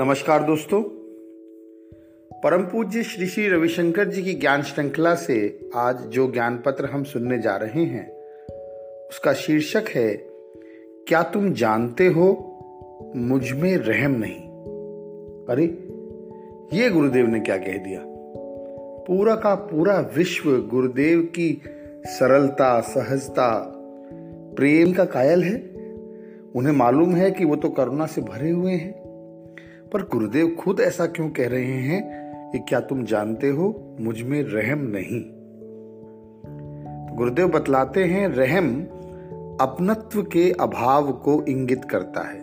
नमस्कार दोस्तों। परम पूज्य श्री श्री रविशंकर जी की ज्ञान श्रृंखला से आज जो ज्ञान पत्र हम सुनने जा रहे हैं, उसका शीर्षक है, क्या तुम जानते हो, मुझमें रहम नहीं? अरे, ये गुरुदेव ने क्या कह दिया? पूरा का पूरा विश्व गुरुदेव की सरलता, सहजता, प्रेम का कायल है। उन्हें मालूम है कि वो तो करुणा से भरे हुए हैं। पर गुरुदेव खुद ऐसा क्यों कह रहे हैं कि क्या तुम जानते हो, मुझमें रहम नहीं? गुरुदेव बतलाते हैं, रहम अपनत्व के अभाव को इंगित करता है।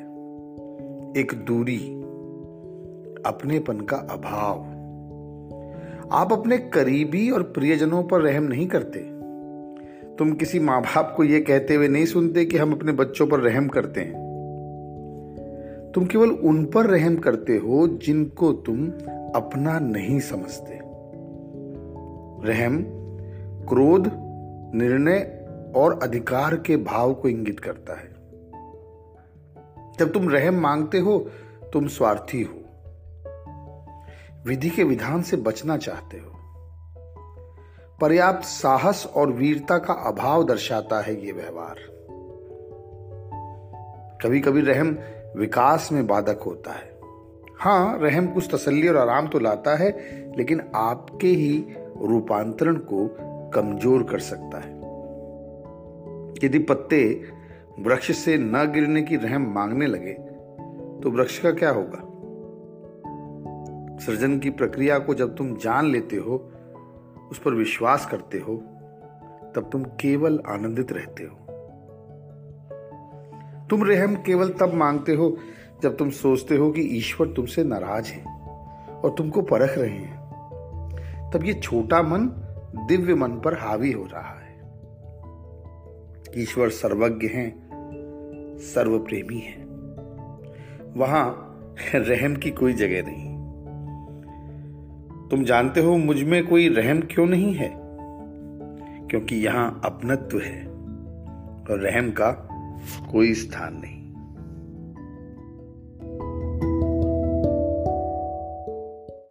एक दूरी, अपनेपन का अभाव। आप अपने करीबी और प्रियजनों पर रहम नहीं करते। तुम किसी माँ बाप को यह कहते हुए नहीं सुनते कि हम अपने बच्चों पर रहम करते हैं। तुम केवल उन पर रहम करते हो जिनको तुम अपना नहीं समझते। रहम, क्रोध, निर्णय और अधिकार के भाव को इंगित करता है। जब तुम रहम मांगते हो, तुम स्वार्थी हो। विधि के विधान से बचना चाहते हो। पर्याप्त साहस और वीरता का अभाव दर्शाता है यह व्यवहार। कभी कभी रहम विकास में बाधक होता है। हाँ रहम कुछ तसल्ली और आराम तो लाता है, लेकिन आपके ही रूपांतरण को कमज़ोर कर सकता है। यदि पत्ते वृक्ष से न गिरने की रहम मांगने लगे तो वृक्ष का क्या होगा? सृजन की प्रक्रिया को जब तुम जान लेते हो, उस पर विश्वास करते हो, तब तुम केवल आनंदित रहते हो। तुम रहम केवल तब मांगते हो जब तुम सोचते हो कि ईश्वर तुमसे नाराज़ है और तुमको परख रहे हैं। तब ये छोटा मन दिव्य मन पर हावी हो रहा है। ईश्वर सर्वज्ञ हैं सर्व प्रेमी है। वहाँ रहम की कोई जगह नहीं। तुम जानते हो मुझमें कोई रहम क्यों नहीं है? क्योंकि यहाँ अपनत्व है और रहम का कोई स्थान नहीं।